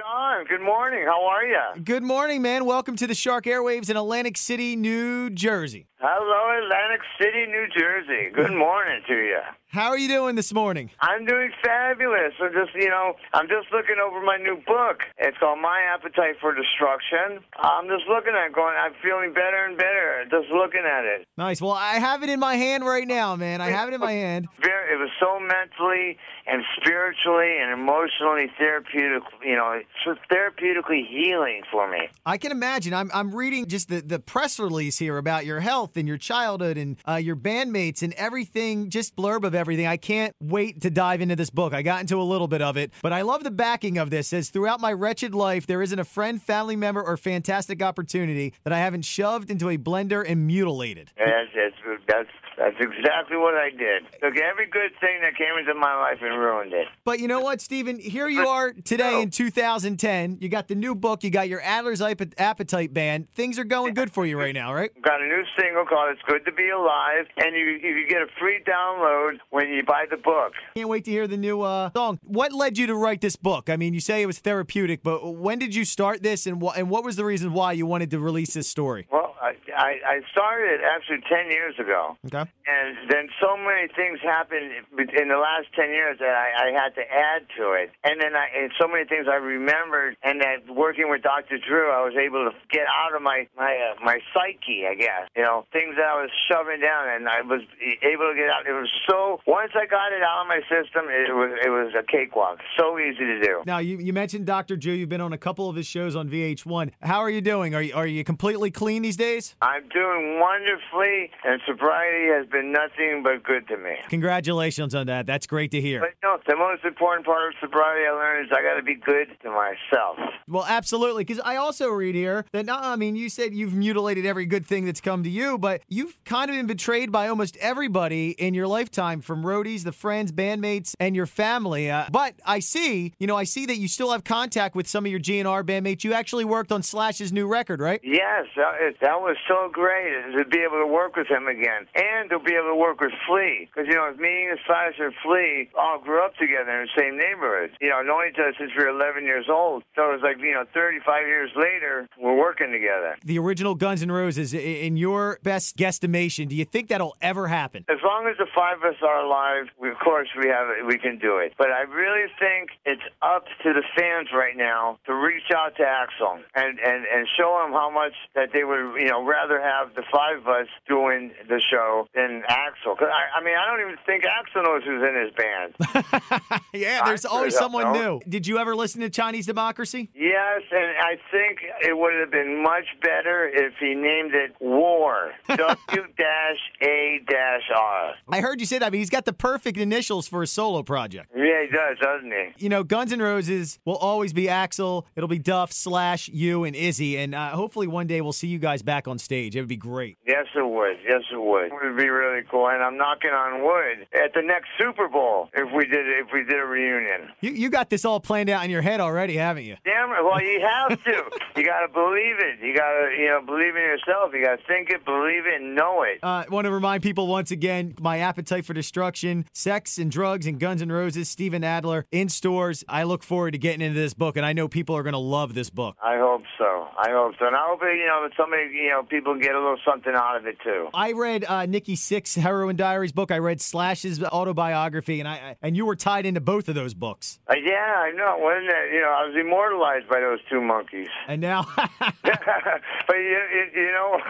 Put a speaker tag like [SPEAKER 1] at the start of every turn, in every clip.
[SPEAKER 1] Sean, good morning. How are you?
[SPEAKER 2] Good morning, man. Welcome to the Shark Airwaves in Atlantic City, New Jersey.
[SPEAKER 1] Hello, Atlantic City, New Jersey. Good morning to you.
[SPEAKER 2] How are you doing this morning?
[SPEAKER 1] I'm doing fabulous. I'm just, you know, I'm just looking over my new book. It's called My Appetite for Destruction. I'm just looking at it going, I'm feeling better and better just looking at it.
[SPEAKER 2] Nice. Well, I have it in my hand right now, man. I have it in my hand.
[SPEAKER 1] It was so mentally and spiritually and emotionally therapeutic, you know, it's therapeutically healing for me.
[SPEAKER 2] I can imagine. I'm, I'm reading just the, the press release here about your health and your childhood and uh, your bandmates and everything, just blurb of everything. I can't wait to dive into this book. I got into a little bit of it, but I love the backing of this. It says throughout my wretched life, there isn't a friend, family member, or fantastic opportunity that I haven't shoved into a blender and mutilated.
[SPEAKER 1] Yes, that's, that's, that's exactly what I did. Took every good thing that came into my life and ruined it.
[SPEAKER 2] But you know what, Steven? Here you are today in 2010. You got the new book. You got your Adler's Appetite Band. Things are going good for you right now, right?
[SPEAKER 1] Got a new single called "It's Good to Be Alive," and you you get a free download when you buy the book.
[SPEAKER 2] Can't wait to hear the new uh, song. What led you to write this book? I mean, you say it was therapeutic, but when did you start this, and what and what was the reason why you wanted to release this story?
[SPEAKER 1] Well, I, I, started actually 10 years ago.
[SPEAKER 2] Okay.
[SPEAKER 1] And then so many things happened in the last 10 years that I, I had to add to it. And then I, and so many things I remembered, and that working with Dr. Drew, I was able to get out of my, my, uh, my psyche, I guess. You know, things that I was shoving down, and I was able to get out. It was so, once I got it out of my system, it was, it was a cakewalk. So easy to do.
[SPEAKER 2] Now, you, you mentioned Dr. Drew. You've been on a couple of his shows on VH1. How are you doing? Are you, are you completely clean these days?
[SPEAKER 1] I'm doing wonderfully, and sobriety has been nothing but good to me.
[SPEAKER 2] Congratulations on that. That's great to hear.
[SPEAKER 1] But no, the most important part of sobriety I learned is I got to be good to myself.
[SPEAKER 2] Well, absolutely. Because I also read here that, I mean, you said you've mutilated every good thing that's come to you, but you've kind of been betrayed by almost everybody in your lifetime from roadies, the friends, bandmates, and your family. Uh, but I see, you know, I see that you still have contact with some of your GNR bandmates. You actually worked on Slash's new record, right?
[SPEAKER 1] Yes, that, that was so great to be able to work with him again and to be able to work with Flea. Because, you know, me and Slash and Flea all grew up together in the same neighborhood. You know, knowing each other since we were 11 years old. So it was like, you know, 35 years later, we're working together.
[SPEAKER 2] The original Guns N' Roses, in your best guesstimation, do you think that'll ever happen?
[SPEAKER 1] As long as the five of us are alive, we, of course we have it, we can do it. But I really think it's up to the fans right now to reach out to Axl and, and, and show him how much that they would, you know, rather have the five of us doing the show than Axl. Cause I, I mean, I don't even think Axl knows who's in his band.
[SPEAKER 2] yeah, there's
[SPEAKER 1] I
[SPEAKER 2] always someone
[SPEAKER 1] know.
[SPEAKER 2] new. Did you ever listen to Chinese Democracy?
[SPEAKER 1] Yes, and I think it would have been much better if he named it War. W dash A dash R.
[SPEAKER 2] I heard you say that, but he's got the perfect initials for a solo project.
[SPEAKER 1] Yeah, he does, doesn't he?
[SPEAKER 2] You know, Guns N' Roses will always be Axl. It'll be Duff, Slash, you, and Izzy. And uh, hopefully one day we'll see you guys back on stage. It would be great.
[SPEAKER 1] Yes, it would. Yes, it would. It would be really cool. And I'm knocking on wood at the next Super Bowl if we did if we did a reunion.
[SPEAKER 2] You, you got this all planned out in your head already, haven't you?
[SPEAKER 1] Damn it! Well, you have to. you got to believe it. You got to, you know, believe in yourself. You got to think it, believe it, and know it.
[SPEAKER 2] I uh, want to remind people once again my appetite for destruction, sex and drugs, and Guns N' Roses, Steven Adler in stores. I look forward to getting into this book, and I know people are going to love this book.
[SPEAKER 1] I hope so. I hope so. And I hope you know that somebody, you know, people get a little something out of it too.
[SPEAKER 2] I read uh, Nikki Sixx Heroin Diaries book. I read Slash's autobiography, and I and you were tied into both of those books.
[SPEAKER 1] Uh, yeah, I know. Wasn't it? You know, I was immortalized by those two monkeys.
[SPEAKER 2] And now,
[SPEAKER 1] but you, you know,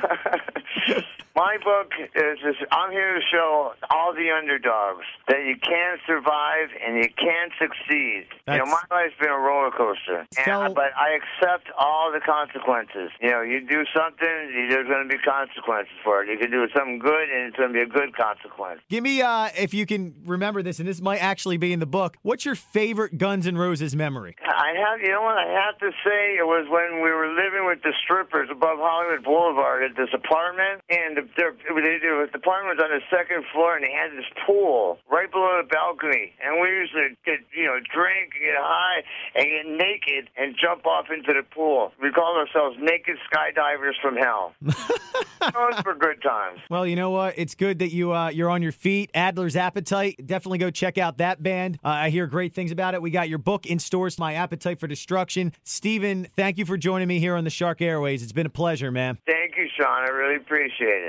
[SPEAKER 1] my book is I'm here to show all the underdogs that you can survive and you can succeed. you know, my life's been a roller coaster, and,
[SPEAKER 2] Tell-
[SPEAKER 1] but I accept all the consequences. You know, you do something, there's going to be consequences for it. You can do something good, and it's going to be a good consequence.
[SPEAKER 2] give me uh, if you can remember this, and this might actually be in the book. What's your favorite Guns N' Roses memory?
[SPEAKER 1] I have, you know what, I have to say it was when we were living with the strippers above Hollywood Boulevard at this apartment, and the their the apartment was on the second floor, and they had this pool right below the balcony, and we used to get you know drink, get high, and get naked and jump off into the pool. We called ourselves naked skydivers from hell. Those were good times.
[SPEAKER 2] Well, you know what? It's good that you uh, you're on your feet. Adler's Appetite. Definitely go check out that band. Uh, I hear great things about it. We got your book in stores. My Appetite for Destruction. Steven, thank you for joining me here on the Shark Airways. It's been a pleasure, man.
[SPEAKER 1] Thank you, Sean. I really appreciate it.